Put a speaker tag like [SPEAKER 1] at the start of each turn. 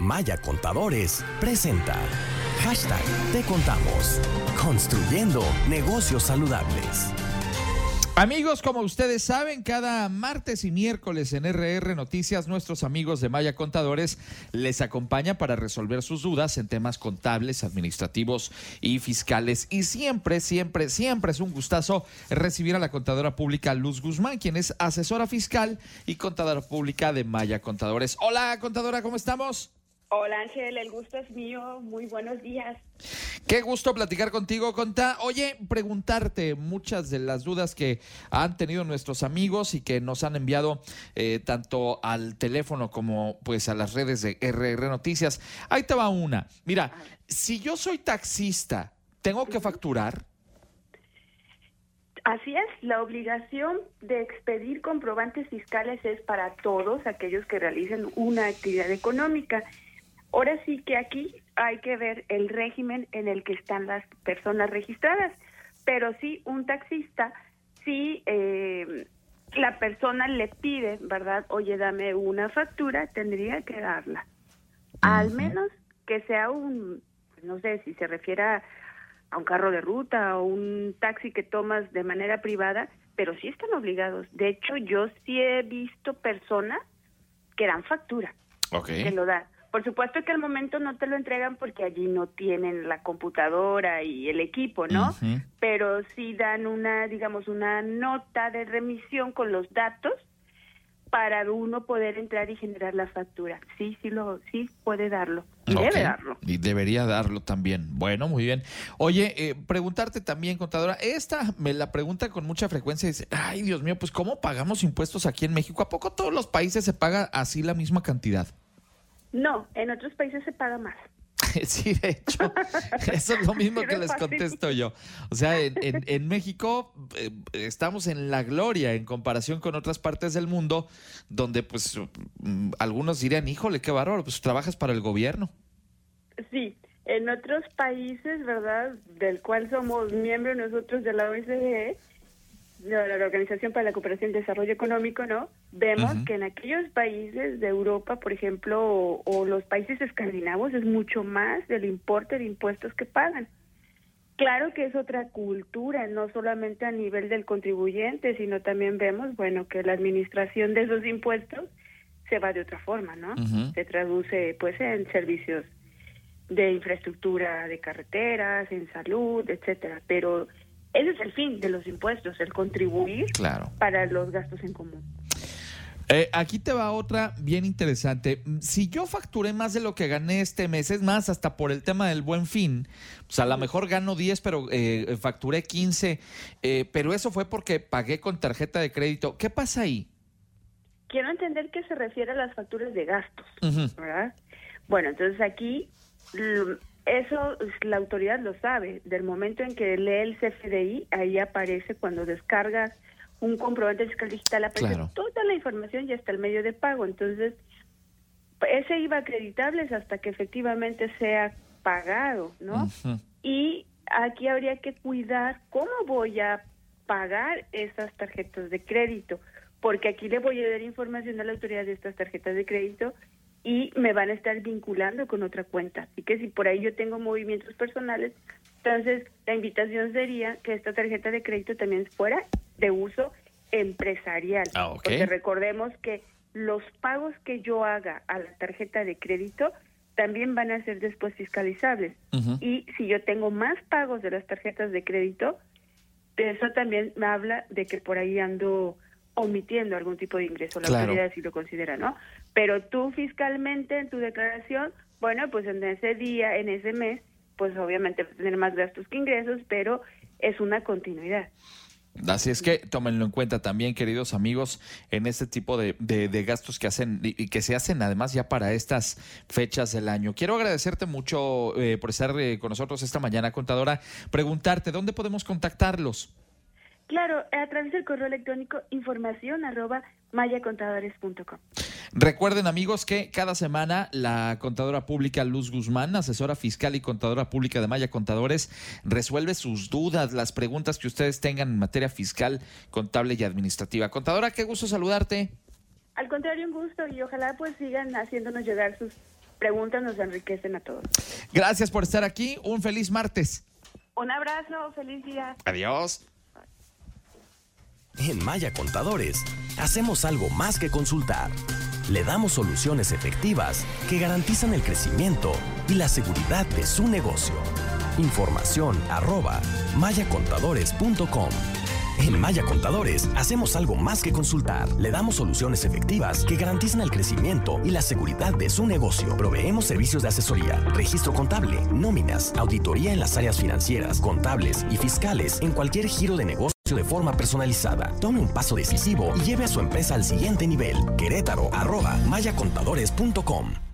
[SPEAKER 1] Maya Contadores presenta Hashtag Te Contamos. Construyendo negocios saludables.
[SPEAKER 2] Amigos, como ustedes saben, cada martes y miércoles en RR Noticias, nuestros amigos de Maya Contadores les acompañan para resolver sus dudas en temas contables, administrativos y fiscales. Y siempre, siempre, siempre es un gustazo recibir a la contadora pública Luz Guzmán, quien es asesora fiscal y contadora pública de Maya Contadores. Hola, contadora, ¿cómo estamos?
[SPEAKER 3] Hola Ángel, el gusto es mío. Muy buenos días.
[SPEAKER 2] Qué gusto platicar contigo, Conta. Oye, preguntarte muchas de las dudas que han tenido nuestros amigos y que nos han enviado eh, tanto al teléfono como pues a las redes de RR Noticias. Ahí te va una. Mira, si yo soy taxista, ¿tengo que facturar?
[SPEAKER 3] Así es, la obligación de expedir comprobantes fiscales es para todos aquellos que realicen una actividad económica. Ahora sí que aquí hay que ver el régimen en el que están las personas registradas, pero sí un taxista, si eh, la persona le pide, ¿verdad? Oye, dame una factura, tendría que darla. Al menos que sea un, no sé si se refiere a, un carro de ruta o un taxi que tomas de manera privada, pero sí están obligados. De hecho, yo sí he visto personas que dan factura, que lo dan por supuesto que al momento no te lo entregan porque allí no tienen la computadora y el equipo, ¿no? Pero sí dan una, digamos, una nota de remisión con los datos para uno poder entrar y generar la factura. Sí, sí lo, sí puede darlo. Y debe darlo.
[SPEAKER 2] Y debería darlo también. Bueno, muy bien. Oye, eh, preguntarte también, contadora, esta me la pregunta con mucha frecuencia, dice, ay Dios mío, pues ¿cómo pagamos impuestos aquí en México? ¿A poco todos los países se paga así la misma cantidad?
[SPEAKER 3] No, en otros países se paga más.
[SPEAKER 2] Sí, de hecho, eso es lo mismo que les contesto yo. O sea, en, México eh, estamos en la gloria en comparación con otras partes del mundo donde pues mm, algunos dirían, híjole, qué bárbaro, pues trabajas para el gobierno.
[SPEAKER 3] Sí, en otros países, ¿verdad? Del cual somos miembros nosotros de la OSCE, de la Organización para la Cooperación y Desarrollo Económico, ¿no? Vemos que en aquellos países de Europa, por ejemplo, o, los países escandinavos, es mucho más del importe de impuestos que pagan. Claro que es otra cultura, no solamente a nivel del contribuyente, sino también vemos, bueno, que la administración de esos impuestos se va de otra forma, ¿no? Se traduce, pues, en servicios de infraestructura de carreteras, en salud, etcétera, pero ese es el fin de los impuestos, el contribuir para los gastos en común.
[SPEAKER 2] Eh, aquí te va otra bien interesante. Si yo facturé más de lo que gané este mes, es más, hasta por el tema del buen fin, pues a lo mejor gano 10, pero eh, facturé 15, eh, pero eso fue porque pagué con tarjeta de crédito. ¿Qué pasa ahí?
[SPEAKER 3] Quiero entender que se refiere a las facturas de gastos, ¿verdad? Bueno, entonces aquí eso la autoridad lo sabe. Del momento en que lee el CFDI, ahí aparece cuando descargas un comprobante fiscal digital, aparece toda la información y hasta el medio de pago. Entonces, ese IVA acreditable es hasta que efectivamente sea pagado, ¿no? Y aquí habría que cuidar cómo voy a pagar esas tarjetas de crédito, porque aquí le voy a dar información a la autoridad de estas tarjetas de crédito y me van a estar vinculando con otra cuenta. Así que si por ahí yo tengo movimientos personales, entonces la invitación sería que esta tarjeta de crédito también fuera de uso empresarial. Ah, Porque recordemos que los pagos que yo haga a la tarjeta de crédito también van a ser después fiscalizables. Y si yo tengo más pagos de las tarjetas de crédito, eso también me habla de que por ahí ando omitiendo algún tipo de ingreso, la autoridad si lo considera, ¿no? Pero tú fiscalmente en tu declaración, bueno, pues en ese día, en ese mes, pues obviamente vas a tener más gastos que ingresos, pero es una continuidad.
[SPEAKER 2] Así es que tómenlo en cuenta también, queridos amigos, en este tipo de, de, gastos que hacen y que se hacen además ya para estas fechas del año. Quiero agradecerte mucho eh, por estar eh, con nosotros esta mañana, contadora. Preguntarte, ¿dónde podemos contactarlos?
[SPEAKER 3] Claro, a través del correo electrónico información arroba mayacontadores.com.
[SPEAKER 2] Recuerden amigos que cada semana la contadora pública Luz Guzmán, asesora fiscal y contadora pública de Maya Contadores, resuelve sus dudas, las preguntas que ustedes tengan en materia fiscal, contable y administrativa. Contadora, qué gusto saludarte.
[SPEAKER 3] Al contrario, un gusto y ojalá pues sigan haciéndonos llegar sus preguntas nos enriquecen a todos.
[SPEAKER 2] Gracias por estar aquí. Un feliz martes.
[SPEAKER 3] Un abrazo, feliz día.
[SPEAKER 2] Adiós.
[SPEAKER 1] En Maya Contadores, hacemos algo más que consultar. Le damos soluciones efectivas que garantizan el crecimiento y la seguridad de su negocio. Información arroba mayacontadores.com. En Maya Contadores hacemos algo más que consultar. Le damos soluciones efectivas que garantizan el crecimiento y la seguridad de su negocio. Proveemos servicios de asesoría, registro contable, nóminas, auditoría en las áreas financieras, contables y fiscales en cualquier giro de negocio de forma personalizada. Tome un paso decisivo y lleve a su empresa al siguiente nivel. Querétaro, arroba mayacontadores.com.